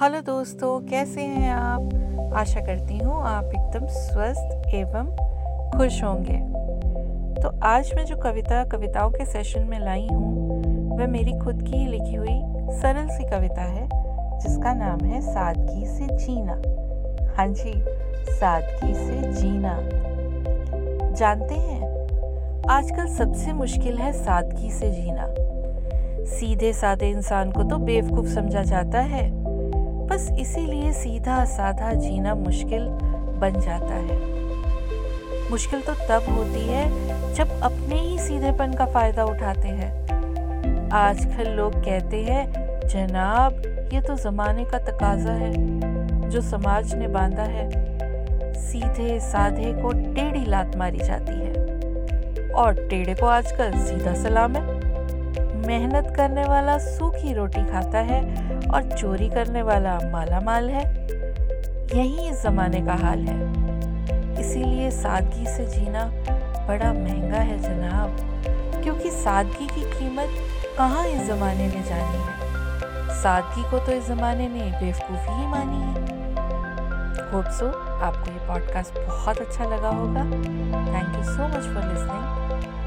Hello दोस्तों, कैसे हैं आप? आशा करती हूँ आप एकदम स्वस्थ एवं खुश होंगे। तो आज मैं जो कविता, कविताओं के सेशन में लाई हूँ, वह मेरी खुद की ही लिखी हुई सरल सी कविता है, जिसका नाम है सादगी से जीना। हाँ जी, सादगी से जीना। जानते हैं, आजकल सबसे मुश्किल है सादगी से जीना। सीधे साधे इंसान को तो बेवकूफ़ समझा जाता है। बस इसीलिए सीधा साधा जीना मुश्किल बन जाता है। मुश्किल तो तब होती है जब अपने ही सीधेपन का फ़ायदा उठाते हैं। आजकल लोग कहते हैं, जनाब, ये तो जमाने का तकाजा है जो समाज ने बांधा है। सीधे साधे को टेढ़ी लात मारी जाती है और टेढ़े को आजकल सीधा सलाम है। मेहनत करने वाला सूखी रोटी खाता है और चोरी करने वाला माला माल है। यही इस ज़माने का हाल है। इसीलिए सादगी से जीना बड़ा महँगा है जनाब, क्योंकि सादगी की कीमत कहाँ इस ज़माने ने जानी है? सादगी को तो इस ज़माने ने बेवकूफ़ी ही मानी है। होप सो आपको ये पॉडकास्ट बहुत अच्छा लगा होगा। Thank you so much for listening